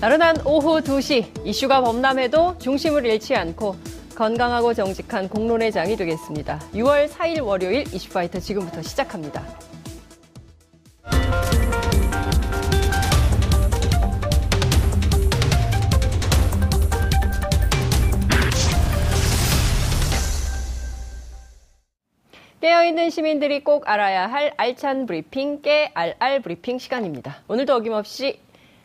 나른한 오후 2시 이슈가 범람해도 중심을 잃지 않고 건강하고 정직한 공론의 장이 되겠습니다. 6월 4일 월요일 이슈파이터 지금부터 시작합니다. 깨어있는 시민들이 꼭 알아야 할 알찬 브리핑, 깨알알 브리핑 시간입니다. 오늘도 어김없이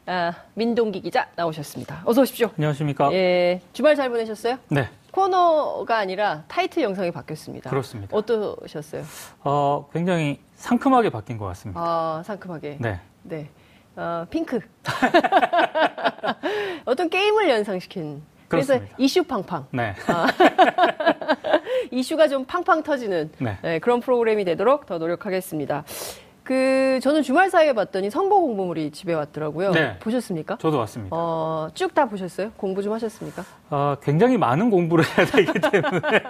아, 민동기 기자 나오셨습니다. 어서 오십시오. 안녕하십니까? 예, 주말 잘 보내셨어요? 네, 코너가 아니라 타이틀 영상이 바뀌었습니다. 그렇습니다. 어떠셨어요? 어, 굉장히 상큼하게 바뀐 것 같습니다. 아, 상큼하게. 네, 네. 어, 핑크. 어떤 게임을 연상시킨. 그래서. 이슈 팡팡. 네, 이슈가 좀 팡팡 터지는 네. 네, 그런 프로그램이 되도록 더 노력하겠습니다. 그 저는 주말 사이에 봤더니 선거 공보물이 집에 왔더라고요. 네. 보셨습니까? 저도 왔습니다. 어, 쭉 다 보셨어요? 공부 좀 하셨습니까? 어, 굉장히 많은 공부를 해야 되기 때문에.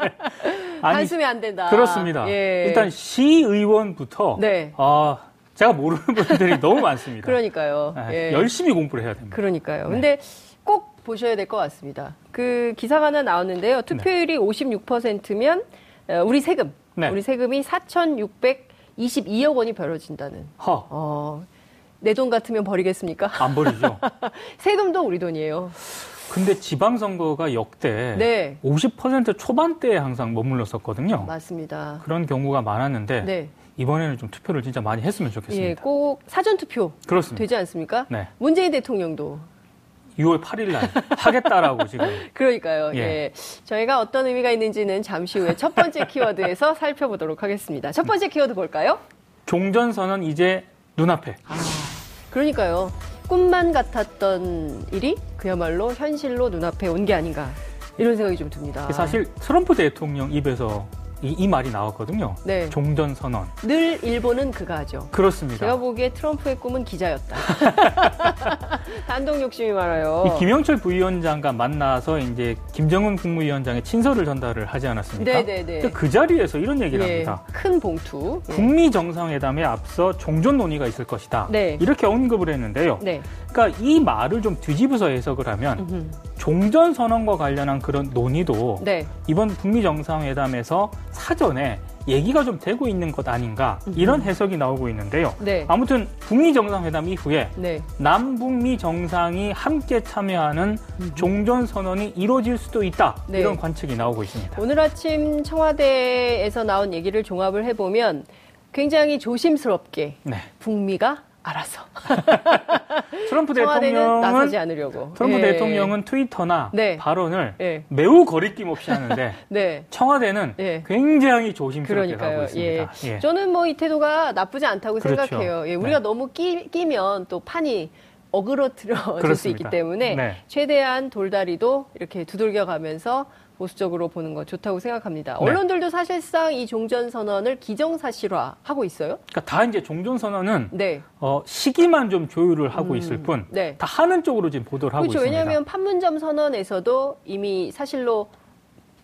아니, 한숨이 안 된다. 그렇습니다. 예. 일단 시의원부터 네. 어, 제가 모르는 분들이 너무 많습니다. 그러니까요. 네, 예. 열심히 공부를 해야 됩니다. 그러니까요. 근데 꼭 보셔야 될 것 같습니다. 그 기사가 하나 나왔는데요. 투표율이 56%면 우리 세금, 네. 우리 세금이 4,622억 원이 벌어진다는. 허, 어, 내 돈 같으면 버리겠습니까? 안 버리죠. 세금도 우리 돈이에요. 근데 지방선거가 역대 네. 50% 초반대에 항상 머물렀었거든요. 맞습니다. 그런 경우가 많았는데 네. 이번에는 좀 투표를 진짜 많이 했으면 좋겠습니다. 예, 꼭 사전 투표 그렇습니다. 되지 않습니까? 네. 문재인 대통령도 6월 8일 날 하겠다라고 지금 그러니까요. 예. 예. 저희가 어떤 의미가 있는지는 잠시 후에 첫 번째 키워드에서 살펴보도록 하겠습니다. 첫 번째 키워드 볼까요? 종전선언 이제 눈앞에. 그러니까요. 꿈만 같았던 일이 그야말로 현실로 눈앞에 온 게 아닌가. 이런 생각이 좀 듭니다. 사실 트럼프 대통령 입에서 이, 이 말이 나왔거든요. 네. 종전 선언. 늘 일본은 그가 하죠. 그렇습니다. 제가 보기에 트럼프의 꿈은 기자였다. 단독 욕심이 많아요. 이 김영철 부위원장과 만나서 이제 김정은 국무위원장의 친서를 전달을 하지 않았습니까? 네네네. 근데 그 자리에서 이런 얘기를 예, 합니다. 큰 봉투. 예. 북미 정상회담에 앞서 종전 논의가 있을 것이다. 네. 이렇게 언급을 했는데요. 네. 그러니까 이 말을 좀 뒤집어서 해석을 하면 음흠. 종전 선언과 관련한 그런 논의도 네. 이번 북미 정상회담에서 사전에 얘기가 좀 되고 있는 것 아닌가 이런 해석이 나오고 있는데요. 네. 아무튼 북미 정상회담 이후에 네. 남북미 정상이 함께 참여하는 종전 선언이 이루어질 수도 있다 네. 이런 관측이 나오고 있습니다. 오늘 아침 청와대에서 나온 얘기를 종합을 해보면 굉장히 조심스럽게 네. 북미가 알아서 트럼프 청와대는 나서지 대통령은 않으려고. 트럼프 예. 대통령은 트위터나 네. 발언을 예. 매우 거리낌 없이 하는데 네. 청와대는 예. 굉장히 조심스럽게 그러니까요. 예. 있습니다. 예. 저는 뭐 이 태도가 나쁘지 않다고 그렇죠. 생각해요. 예, 우리가 네. 너무 끼, 끼면 또 판이 어그러뜨려질 수. 있기 때문에 네. 최대한 돌다리도 이렇게 두들겨 가면서 보수적으로 보는 거 좋다고 생각합니다. 네. 언론들도 사실상 이 종전 선언을 기정사실화 하고 있어요. 그러니까 다 이제 종전 선언은 네. 어, 시기만 좀 조율을 하고 있을 뿐, 다 네. 하는 쪽으로 지금 보도를 하고 그렇죠. 있습니다. 왜냐하면 판문점 선언에서도 이미 사실로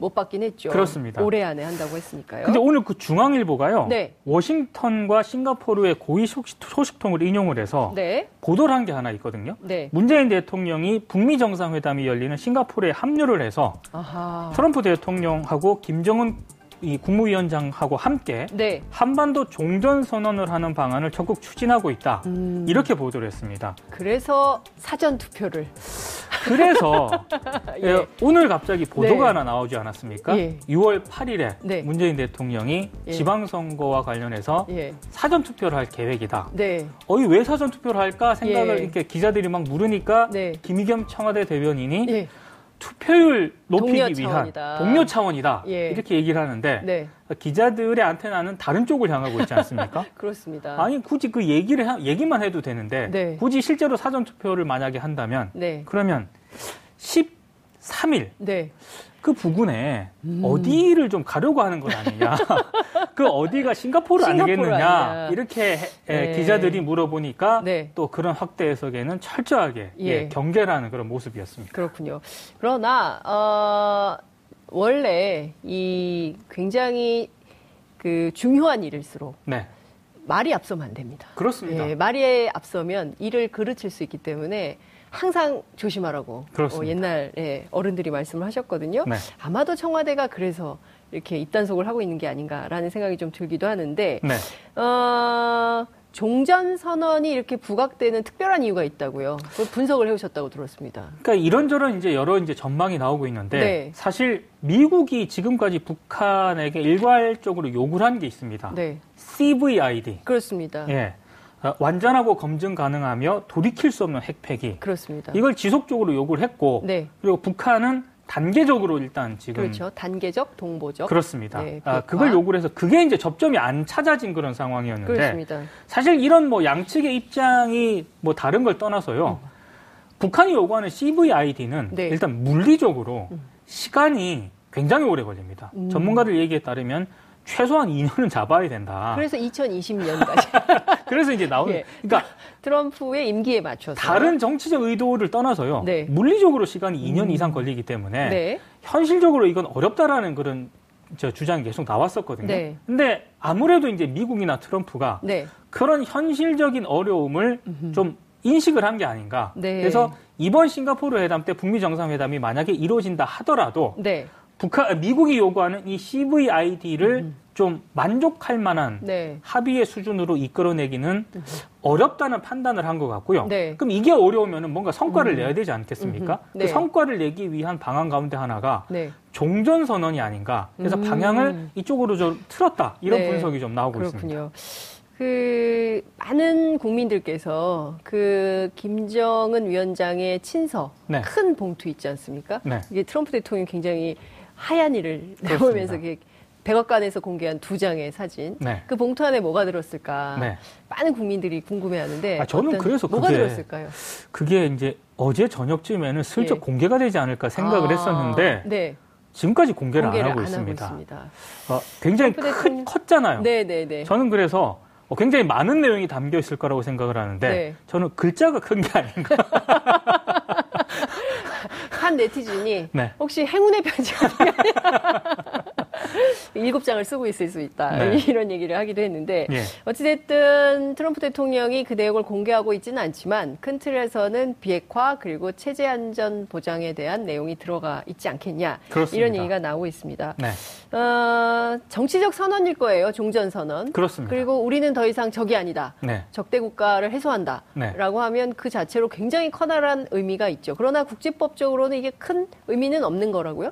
못 받긴 했죠. 그렇습니다. 올해 안에 한다고 했으니까요. 근데 오늘 그 중앙일보가요, 네. 워싱턴과 싱가포르의 고위 소식, 소식통을 인용을 해서 네. 보도를 한 게 하나 있거든요. 네. 문재인 대통령이 북미 정상회담이 열리는 싱가포르에 합류를 해서 아하. 트럼프 대통령하고 김정은 이 국무위원장하고 함께 네. 한반도 종전 선언을 하는 방안을 적극 추진하고 있다. 음. 이렇게 보도를 했습니다. 그래서 사전 투표를 그래서 예. 예, 오늘 갑자기 보도가 네. 하나 나오지 않았습니까? 예. 6월 8일에 네. 문재인 대통령이 예. 지방선거와 관련해서 예. 사전 투표를 할 계획이다. 네. 어이 왜 사전 투표를 할까 생각을 예. 이렇게 기자들이 막 물으니까 네. 김의겸 청와대 대변인이 예. 투표율 높이기 동료 위한 차원이다. 동료 차원이다 예. 이렇게 얘기를 하는데 네. 기자들의 안테나는 다른 쪽을 향하고 있지 않습니까? 그렇습니다. 아니 굳이 그 얘기를 하- 얘기만 해도 되는데 네. 굳이 실제로 사전 투표를 만약에 한다면 네. 그러면 13일 네. 그 부근에 음. 어디를 좀 가려고 하는 것 아니냐. 그 어디가 싱가포르, 싱가포르 아니겠느냐. 아니냐. 이렇게 네. 기자들이 물어보니까 네. 또 그런 확대 해석에는 철저하게 예. 예, 경계라는 그런 모습이었습니다. 그렇군요. 그러나 어, 원래 이 굉장히 그 중요한 일일수록 네. 말이 앞서면 안 됩니다. 그렇습니다. 예, 말이 앞서면 일을 그르칠 수 있기 때문에 항상 조심하라고 그렇습니다. 어, 옛날에 어른들이 말씀을 하셨거든요. 네. 아마도 청와대가 그래서 이렇게 입단속을 하고 있는 게 아닌가라는 생각이 좀 들기도 하는데 네. 어, 종전 선언이 이렇게 부각되는 특별한 이유가 있다고요. 그 분석을 해오셨다고 들었습니다. 그러니까 이런저런 이제 여러 이제 전망이 나오고 있는데 네. 사실 미국이 지금까지 북한에게 일괄적으로 요구를 한 게 있습니다. 네, CVID. 그렇습니다. 예. 어, 완전하고 검증 가능하며 돌이킬 수 없는 핵폐기. 그렇습니다. 이걸 지속적으로 요구를 했고 네, 그리고 북한은 단계적으로 일단 지금 그렇죠. 단계적, 동보적. 그렇습니다. 네, 아. 그걸 요구를 해서 그게 이제 접점이 안 찾아진 그런 상황이었는데 그렇습니다. 사실 이런 뭐 양측의 입장이 뭐 다른 걸 떠나서요. 북한이 요구하는 CVID는 음. 네. 일단 물리적으로 시간이 굉장히 오래 걸립니다. 음. 전문가들 얘기에 따르면 최소한 2년은 잡아야 된다. 그래서 2020년까지 그래서 이제 나오는 예. 그러니까 트럼프의 임기에 맞춰서 다른 정치적 의도를 떠나서요. 네. 물리적으로 시간이 2년 음. 이상 걸리기 때문에 네, 현실적으로 이건 어렵다라는 그런 저 주장이 계속 나왔었거든요. 네. 근데 아무래도 이제 미국이나 트럼프가 네, 그런 현실적인 어려움을 좀 인식을 한 게 아닌가. 네. 그래서 이번 싱가포르 회담 때 북미 정상회담이 만약에 이루어진다 하더라도 네, 북한 미국이 요구하는 이 CVID를 좀 만족할 만한 네, 합의의 수준으로 이끌어내기는 어렵다는 판단을 한 것 같고요. 네. 그럼 이게 어려우면 뭔가 성과를 내야 되지 않겠습니까? 음흠. 네. 그 성과를 내기 위한 방안 가운데 하나가 네. 종전 선언이 아닌가. 그래서 음. 방향을 이쪽으로 좀 틀었다. 이런 네. 분석이 좀 나오고 있습니다. 그렇군요. 그 많은 국민들께서 그 김정은 위원장의 친서 네. 큰 봉투 있지 않습니까? 네. 이게 트럼프 대통령이 굉장히 하얀 이를. 내보면서 백악관에서 공개한 두 장의 사진. 네. 그 봉투 안에 뭐가 들었을까? 네. 많은 국민들이 궁금해하는데 아, 저는 그래서 뭐가 그게 들었을까요? 그게 이제 어제 저녁쯤에는 슬쩍 예. 공개가 되지 않을까 생각을 아, 했었는데 네. 지금까지 공개를, 공개를 안 하고 안 있습니다. 하고 있습니다. 어, 굉장히 대통령- 컸잖아요. 네, 네, 네. 저는 그래서 어, 굉장히 많은 내용이 담겨 있을 거라고 생각을 하는데 네. 저는 글자가 큰 게 아닌가. 한 네티즌이 네. 혹시 행운의 편지가 일곱 장을 쓰고 있을 수 있다 네. 이런 얘기를 하기도 했는데 예. 어찌됐든 트럼프 대통령이 그 내용을 공개하고 있지는 않지만 큰 틀에서는 비핵화 그리고 체제 안전 보장에 대한 내용이 들어가 있지 않겠냐 그렇습니다. 이런 얘기가 나오고 있습니다. 네. 어, 정치적 선언일 거예요 종전 선언. 그렇습니다. 그리고 우리는 더 이상 적이 아니다. 네. 적대 국가를 해소한다. 네. 라고 하면 그 자체로 굉장히 커다란 의미가 있죠. 그러나 국제법적으로는 이게 큰 의미는 없는 거라고요?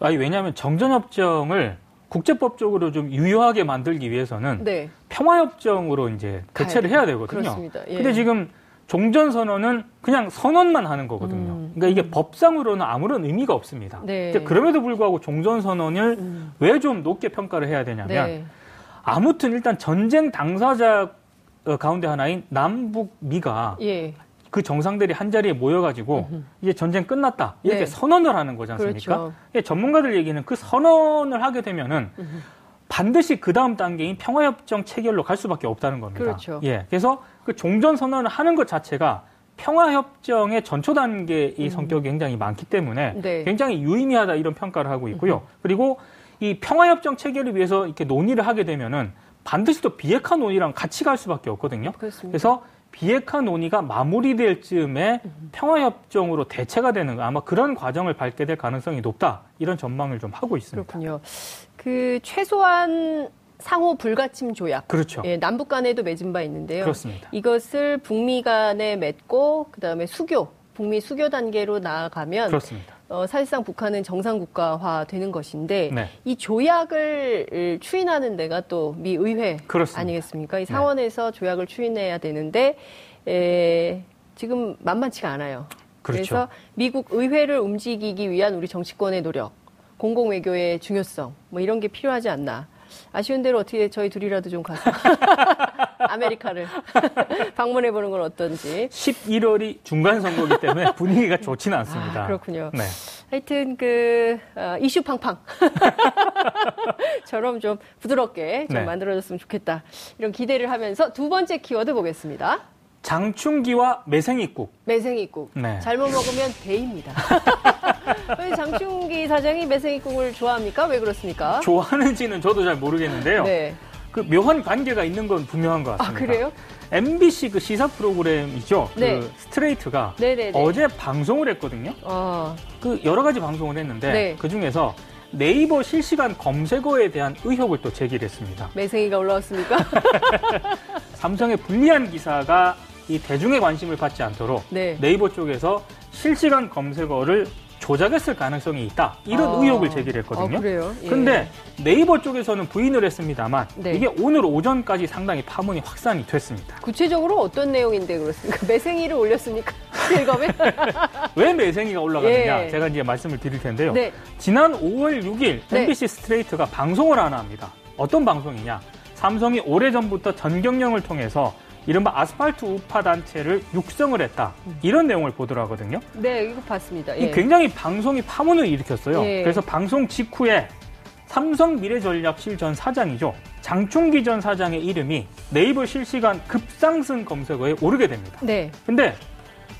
아니 왜냐하면 정전협정을 국제법적으로 좀 유효하게 만들기 위해서는 네. 평화협정으로 이제 대체를 해야 되거든요. 그렇습니다. 예. 근데 지금 종전 선언은 그냥 선언만 하는 거거든요. 음, 그러니까 이게 법상으로는 아무런 의미가 없습니다. 네. 그럼에도 불구하고 종전 선언을 음. 왜좀 높게 평가를 해야 되냐면 네. 아무튼 일단 전쟁 당사자 어, 가운데 하나인 남북 미가 예. 그 정상들이 한 자리에 모여가지고 이제 전쟁 끝났다 이렇게 네. 선언을 하는 거지 않습니까? 그렇죠. 예, 전문가들 얘기는 그 선언을 하게 되면은 반드시 그 다음 단계인 평화협정 체결로 갈 수밖에 없다는 겁니다. 그렇죠. 예, 그래서 그 종전 선언을 하는 것 자체가 평화협정의 전초 단계의 성격이 굉장히 많기 때문에 음. 네. 굉장히 유의미하다 이런 평가를 하고 있고요. 그리고 이 평화협정 체결을 위해서 이렇게 논의를 하게 되면은 반드시 또 비핵화 논의랑 같이 갈 수밖에 없거든요. 그렇습니다. 그래서 비핵화 논의가 마무리될 즈음에 평화협정으로 대체가 되는 아마 그런 과정을 밟게 될 가능성이 높다 이런 전망을 좀 하고 있습니다. 그렇군요. 그 최소한 상호 불가침 조약. 그렇죠. 예, 남북 간에도 맺은 바 있는데요. 그렇습니다. 이것을 북미 간에 맺고 그다음에 수교 북미 수교 단계로 나아가면 그렇습니다. 어, 사실상 북한은 정상 국가화 되는 것인데 네. 이 조약을 추인하는 데가 또 미 의회 그렇습니다. 아니겠습니까? 이 상원에서 조약을 추인해야 되는데 에, 지금 만만치가 않아요. 그렇죠. 래서 미국 의회를 움직이기 위한 우리 정치권의 노력, 공공 외교의 중요성, 뭐 이런 게 필요하지 않나. 아쉬운 대로 어떻게 저희 둘이라도 좀 가서 아메리카를 방문해 보는 건 어떤지. 11월이 중간 선거이기 때문에 분위기가 좋지는 않습니다. 아, 그렇군요. 네. 하여튼 그 어, 이슈 팡팡 처럼 좀 부드럽게 좀 네. 만들어졌으면 좋겠다. 이런 기대를 하면서 두 번째 키워드 보겠습니다. 장충기와 매생이국. 매생이국. 네. 잘못 먹으면 배입니다. 왜 장충기 사장이 매생이국을 좋아합니까? 왜 그렇습니까? 좋아하는지는 저도 잘 모르겠는데요. 네. 그 묘한 관계가 있는 건 분명한 것 아, 같습니다. 그래요? MBC 그 시사 프로그램이죠. 네. 그 스트레이트가 네네네. 어제 방송을 했거든요. 어, 그 여러 가지 방송을 했는데 네. 그 중에서 네이버 실시간 검색어에 대한 의혹을 또 제기를 했습니다. 매생이가 올라왔습니까? 삼성의 불리한 기사가 이 대중의 관심을 받지 않도록 네. 네이버 쪽에서 실시간 검색어를 조작했을 가능성이 있다. 이런 아. 의혹을 제기를 했거든요. 아, 그래요? 예. 근데 네이버 쪽에서는 부인을 했습니다만 네. 이게 오늘 오전까지 상당히 파문이 확산이 됐습니다. 구체적으로 어떤 내용인데 그렇습니까? 매생이를 올렸습니까? 실검에? 왜 매생이가 올라가느냐? 예. 제가 이제 말씀을 드릴 텐데요. 네. 지난 5월 6일 네. MBC 스트레이트가 방송을 하나 합니다. 어떤 방송이냐? 삼성이 오래전부터 전경련을 통해서 이른바 아스팔트 우파 단체를 육성을 했다. 이런 내용을 보도록 하거든요. 네, 이거 봤습니다. 이 예. 굉장히 방송이 파문을 일으켰어요. 예. 그래서 방송 직후에 삼성 미래전략실 전 사장이죠. 장충기 전 사장의 이름이 네이버 실시간 급상승 검색어에 오르게 됩니다. 네, 근데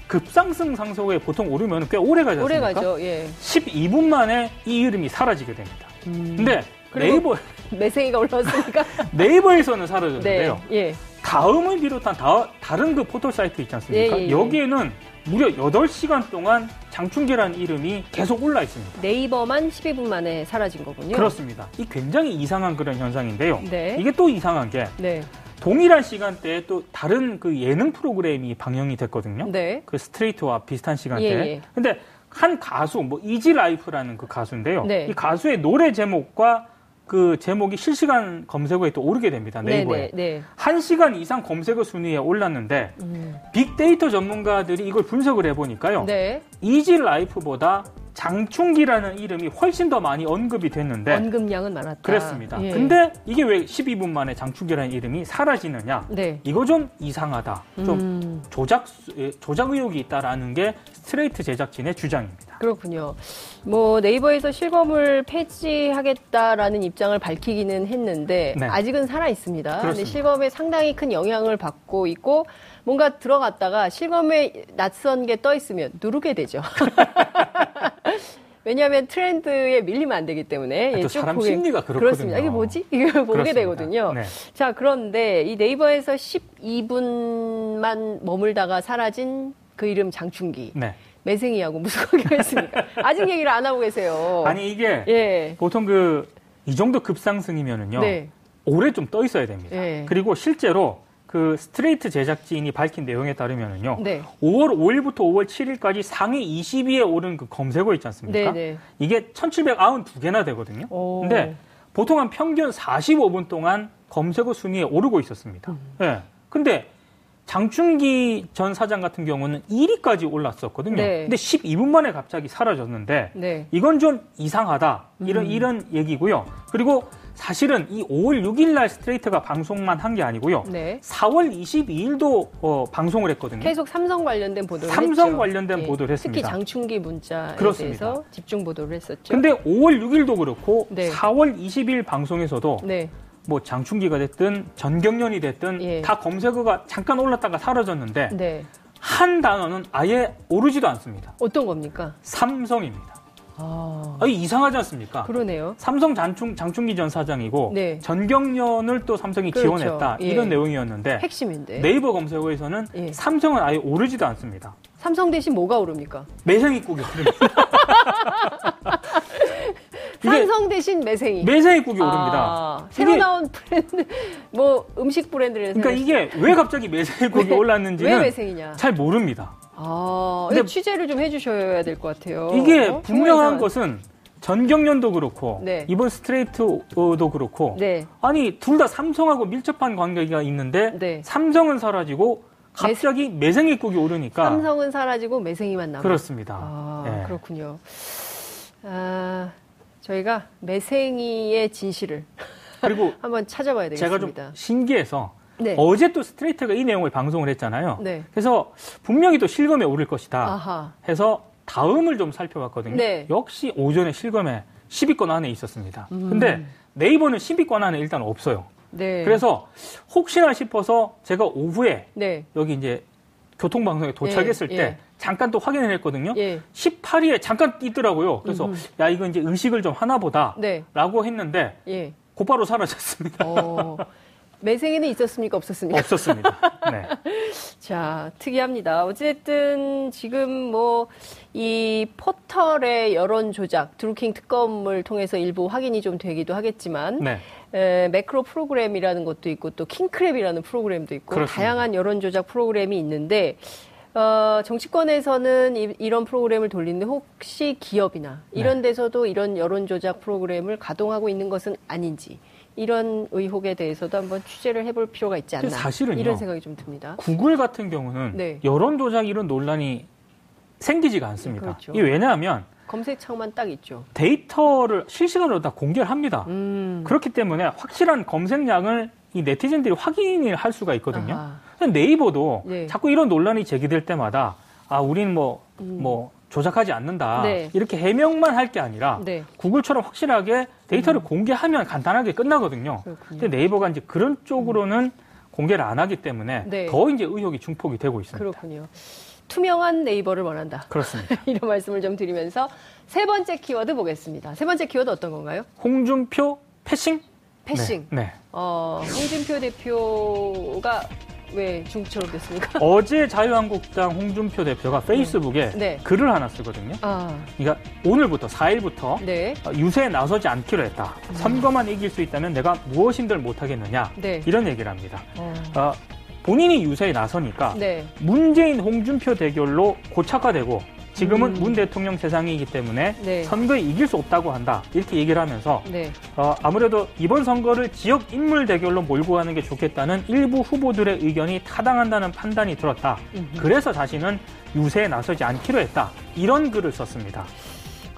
급상승 상속에 보통 오르면 꽤 오래 가지 오래 않습니까? 가죠. 예. 12분 만에 이 이름이 사라지게 됩니다. 근데 음. 그리고- 네이버 매생이가 올라왔으니까. 네이버에서는 네, 사라졌는데요. 예. 다음을 비롯한 다, 다른 그 포털 사이트 있지 않습니까? 예, 예, 예. 여기에는 무려 8시간 동안 장충기라는 이름이 계속 올라 있습니다. 네이버만 12분 만에 사라진 거군요. 그렇습니다. 이 굉장히 이상한 그런 현상인데요. 네. 이게 또 이상한 게 네, 동일한 시간대에 또 다른 그 예능 프로그램이 방영이 됐거든요. 네. 그 스트레이트와 비슷한 시간대에. 예, 예. 근데 한 가수, 뭐 Easy Life라는 그 가수인데요. 네. 이 가수의 노래 제목과 그 제목이 실시간 검색어에 또 오르게 됩니다. 네이버에. 네, 네, 한 시간 이상 검색어 순위에 올랐는데 음. 빅데이터 전문가들이 이걸 분석을 해 보니까요. 네. Easy Life보다 장충기라는 이름이 훨씬 더 많이 언급이 됐는데 언급량은 많았다. 그렇습니다. 예. 근데 이게 왜 12분 만에 장충기라는 이름이 사라지느냐? 네. 이거 좀 이상하다. 좀 음, 조작 예, 조작 의혹이 있다라는 게 스트레이트 제작진의 주장입니다. 그렇군요. 뭐 네이버에서 실검을 폐지하겠다라는 입장을 밝히기는 했는데 네. 아직은 살아 있습니다. 그렇습니다. 실검에 상당히 큰 영향을 받고 있고 뭔가 들어갔다가 실검에 낯선 게 떠 있으면 누르게 되죠. 왜냐하면 트렌드에 밀리면 안 되기 때문에 또 예, 쭉 사람 보게- 심리가 그렇거든요. 그렇습니다. 이게 뭐지? 이걸 보게 그렇습니다. 되거든요. 네. 자, 그런데 이 네이버에서 12분만 머물다가 사라진 그 이름 장충기. 네. 매생이하고 무슨 관계가 있습니까? 아직 얘기를 안 하고 계세요. 아니 이게 예. 보통 그 이 정도 급상승이면은요. 네. 오래 좀 떠 있어야 됩니다. 네. 그리고 실제로 그 스트레이트 제작진이 밝힌 내용에 따르면은요. 네. 5월 5일부터 5월 7일까지 상위 20위에 오른 그 검색어 있지 않습니까? 네, 네. 이게 1792개나 되거든요. 오. 근데 보통 한 평균 45분 동안 검색어 순위에 오르고 있었습니다. 음. 예. 근데 장충기 전 사장 같은 경우는 1위까지 올랐었거든요. 네. 근데 12분 만에 갑자기 사라졌는데 네. 이건 좀 이상하다. 이런 음. 이런 얘기고요. 그리고 사실은 이 5월 6일 날 스트레이트가 방송만 한 게 아니고요. 네. 4월 22일도 어, 방송을 했거든요. 계속 삼성 관련된 보도를 삼성 했죠. 관련된 보도를 했습니다. 특히 장충기 문자에 그렇습니다. 대해서 집중 보도를 했었죠. 근데 5월 6일도 그렇고 네. 4월 20일 방송에서도 네. 뭐 장충기가 됐든 전경련이 됐든 예. 다 검색어가 잠깐 올랐다가 사라졌는데 네. 한 단어는 아예 오르지도 않습니다. 어떤 겁니까? 삼성입니다. 아. 아, 이 이상하지 않습니까? 그러네요. 삼성 장충, 장충기 전 사장이고 네. 전경련을 또 삼성이 그렇죠. 지원했다 예. 이런 내용이었는데 핵심인데. 네이버 검색어에서는 예. 삼성은 아예 오르지도 않습니다. 삼성 대신 뭐가 오릅니까? 매생이국이 오릅니다. 삼성 대신 매생이. 매생이 국이 아, 오릅니다. 새로 이게- 나온 브랜드, 뭐 음식 브랜드를 그러니까 이게 왜 갑자기 매생이 국이 왜- 올랐는지는 왜 매생이냐? 잘 모릅니다. 아, 근데- 취재를 좀 해주셔야 될 것 같아요. 이게 어? 분명한 것은 전경련도 그렇고 네. 이번 스트레이트도 그렇고 네. 아니 둘 다 삼성하고 밀접한 관계가 있는데 네. 삼성은 사라지고 갑자기 매생 이국이 오르니까 삼성은 사라지고 매생이만 남아. 그렇습니다. 아, 예. 그렇군요. 아, 저희가 매생이의 진실을 그리고 한번 찾아봐야 제가 좀 되겠습니다. 신기해서 네. 어제 또 스트레이트가 이 내용을 방송을 했잖아요. 네. 그래서 분명히 또 실검에 오를 것이다 아하. 해서 다음을 좀 살펴봤거든요. 네. 역시 오전에 실검에 10위권 안에 있었습니다. 음. 근데 네이버는 10위권 안에 일단 없어요. 네. 그래서 혹시나 싶어서 제가 오후에 네. 여기 이제 교통방송에 도착했을 예, 때 예. 잠깐 또 확인을 했거든요. 예. 18위에 잠깐 있더라고요. 그래서 음흠. 야 이거 이제 의식을 좀 하나 보다 네. 라고 했는데 예. 곧바로 사라졌습니다. 어, 매생이는 있었습니까? 없었습니까? 없었습니다. 네. 자, 특이합니다. 어쨌든 지금 뭐 이 포털의 여론 조작, 드루킹 특검을 통해서 일부 확인이 좀 되기도 하겠지만 네. 에, 매크로 프로그램이라는 것도 있고 또 킹크랩이라는 프로그램도 있고 그렇습니다. 다양한 여론 조작 프로그램이 있는데 어, 정치권에서는 이, 런 프로그램을 돌리는데 혹시 기업이나 이런 네. 데서도 이런 여론 조작 프로그램을 가동하고 있는 것은 아닌지 이런 의혹에 대해서도 한번 취재를 해볼 필요가 있지 않나 사실은요. 이런 생각이 좀 듭니다. 구글 같은 경우는 네. 여론 조작 이런 논란이 생기지가 않습니다. 그렇죠. 이게 왜냐하면 검색창만 딱 있죠. 데이터를 실시간으로 다 공개를 합니다. 음. 그렇기 때문에 확실한 검색량을 이 네티즌들이 확인을 할 수가 있거든요. 근데 네이버도 네. 자꾸 이런 논란이 제기될 때마다 아, 우리는 뭐, 뭐, 조작하지 않는다. 음. 네. 이렇게 해명만 할 게 아니라 네. 구글처럼 확실하게 데이터를 공개하면 간단하게 끝나거든요. 그렇군요. 근데 네이버가 이제 그런 쪽으로는 공개를 안 하기 때문에 네. 더 이제 의혹이 중폭이 되고 있습니다. 그렇군요. 투명한 네이버를 원한다. 그렇습니다. 이런 말씀을 좀 드리면서 세 번째 키워드 보겠습니다. 세 번째 키워드 어떤 건가요? 홍준표 패싱? 패싱. 네. 네. 어, 홍준표 대표가 왜 중처럼 됐습니까? 어제 자유한국당 홍준표 대표가 페이스북에 네. 글을 하나 쓰거든요. 아, 그러니까 오늘부터 4일부터 네. 유세에 나서지 않기로 했다. 선거만 이길 수 있다면 내가 무엇인들 못하겠느냐. 네. 이런 얘기를 합니다. 어, 어, 본인이 유세에 나서니까 네. 문재인 홍준표 대결로 고착화되고 지금은 음. 문 대통령 세상이기 때문에 네. 선거에 이길 수 없다고 한다. 이렇게 얘기를 하면서 네. 어, 아무래도 이번 선거를 지역 인물 대결로 몰고 가는 게 좋겠다는 일부 후보들의 의견이 타당한다는 판단이 들었다. 음흠. 그래서 자신은 유세에 나서지 않기로 했다. 이런 글을 썼습니다.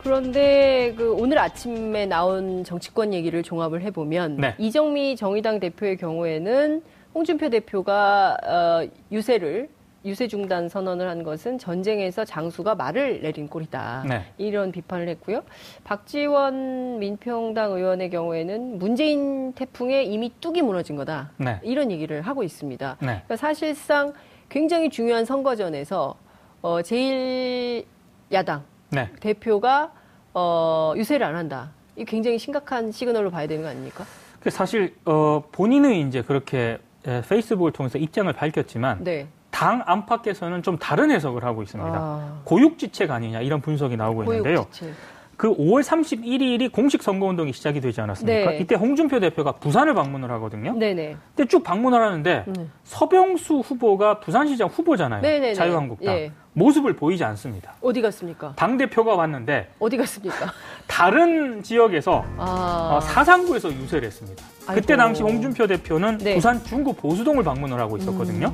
그런데 그 오늘 아침에 나온 정치권 얘기를 종합을 해보면 네. 이정미 정의당 대표의 경우에는 홍준표 대표가 어, 유세를 유세 중단 선언을 한 것은 전쟁에서 장수가 말을 내린 꼴이다. 네. 이런 비판을 했고요. 박지원 민평당 의원의 경우에는 문재인 태풍에 이미 뚝이 무너진 거다. 네. 이런 얘기를 하고 있습니다. 네. 그러니까 사실상 굉장히 중요한 선거전에서 어, 제일 야당 네. 대표가 어, 유세를 안 한다. 이 굉장히 심각한 시그널로 봐야 되는 거 아닙니까? 그 사실 어, 본인은 이제 그렇게 에, 페이스북을 통해서 입장을 밝혔지만 네. 당 안팎에서는 좀 다른 해석을 하고 있습니다. 아, 고육지책 아니냐 이런 분석이 나오고 있는데요. 고육지책. 그 5월 31일이 공식 선거운동이 시작이 되지 않았습니까? 네. 이때 홍준표 대표가 부산을 방문을 하거든요. 네네. 근데 쭉 방문을 하는데 음. 서병수 후보가 부산시장 후보잖아요. 네네네. 자유한국당. 예. 모습을 보이지 않습니다. 어디 갔습니까? 당 대표가 왔는데 어디 갔습니까? 다른 지역에서 아, 어, 사상구에서 유세를 했습니다. 그때 아이고. 당시 홍준표 대표는 네. 부산 중구 보수동을 방문을 하고 있었거든요.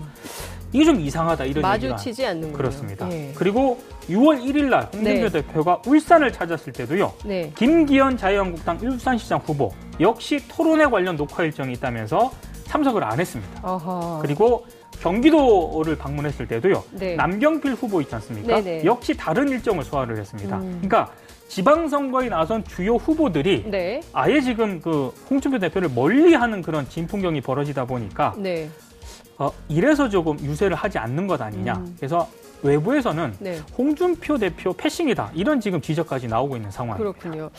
이게 좀 이상하다 이런 얘기가 마주치지 않는군요. 그렇습니다. 예. 그리고 6월 1일 날 홍준표 네. 대표가 울산을 찾았을 때도요. 네. 김기현 자유한국당 울산시장 후보 역시 토론회 관련 녹화 일정이 있다면서 참석을 안 했습니다. 어허. 그리고 경기도를 방문했을 때도요. 네. 남경필 후보 있지 않습니까? 네네. 역시 다른 일정을 소화를 했습니다. 음. 그러니까 지방선거에 나선 주요 후보들이 네. 아예 지금 그 홍준표 대표를 멀리하는 그런 진풍경이 벌어지다 보니까 네. 어, 이래서 조금 유세를 하지 않는 것 아니냐. 음. 그래서 외부에서는 네. 홍준표 대표 패싱이다 이런 지금 지적까지 나오고 있는 상황입니다. 그렇군요.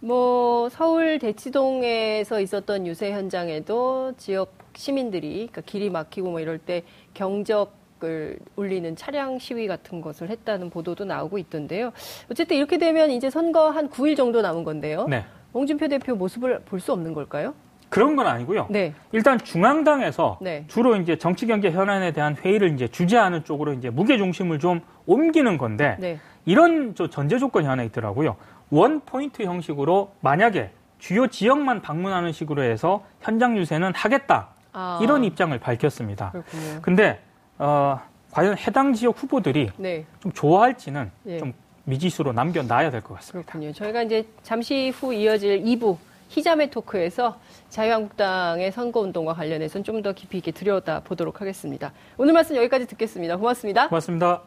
뭐 서울 대치동에서 있었던 유세 현장에도 지역 시민들이 그러니까 길이 막히고 뭐 이럴 때 경적 을 울리는 차량 시위 같은 것을 했다는 보도도 나오고 있던데요. 어쨌든 이렇게 되면 이제 선거 한 9일 정도 남은 건데요. 네. 홍준표 대표 모습을 볼 수 없는 걸까요? 그런 건 아니고요. 네. 일단 중앙당에서 네. 주로 이제 정치 경제 현안에 대한 회의를 이제 주재하는 쪽으로 이제 무게 중심을 좀 옮기는 건데 네. 이런 저 전제 조건이 하나 있더라고요. 원 포인트 형식으로 만약에 주요 지역만 방문하는 식으로 해서 현장 유세는 하겠다 아, 이런 입장을 밝혔습니다. 그렇군요. 근데 어, 과연 해당 지역 후보들이 네. 좀 좋아할지는 예. 좀 미지수로 남겨놔야 될 것 같습니다. 그렇군요. 저희가 이제 잠시 후 이어질 2부 희자매 토크에서 자유한국당의 선거운동과 관련해서는 좀 더 깊이 있게 들여다 보도록 하겠습니다. 오늘 말씀 여기까지 듣겠습니다. 고맙습니다. 고맙습니다.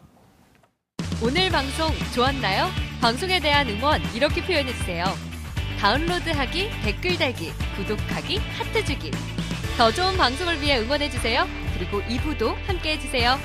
오늘 방송 좋았나요? 방송에 대한 응원 이렇게 표현해주세요. 다운로드하기, 댓글 달기, 구독하기, 하트 주기. 더 좋은 방송을 위해 응원해주세요. 그리고 2부도 함께 해주세요.